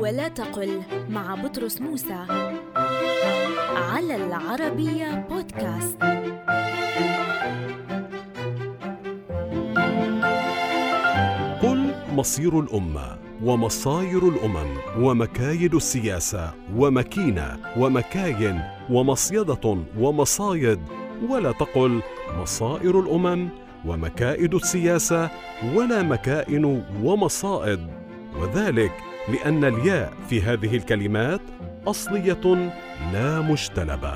ولا تقل مع بطرس موسى على العربية بودكاست. قل مصير الأمة ومصاير الأمم ومكايد السياسة ومكينة ومكاين ومصيدة ومصايد ولا تقل مصائر الأمم ومكائد السياسة ولا مكائن ومصائد. وذلك لأن الياء في هذه الكلمات أصلية لا مجتلبة.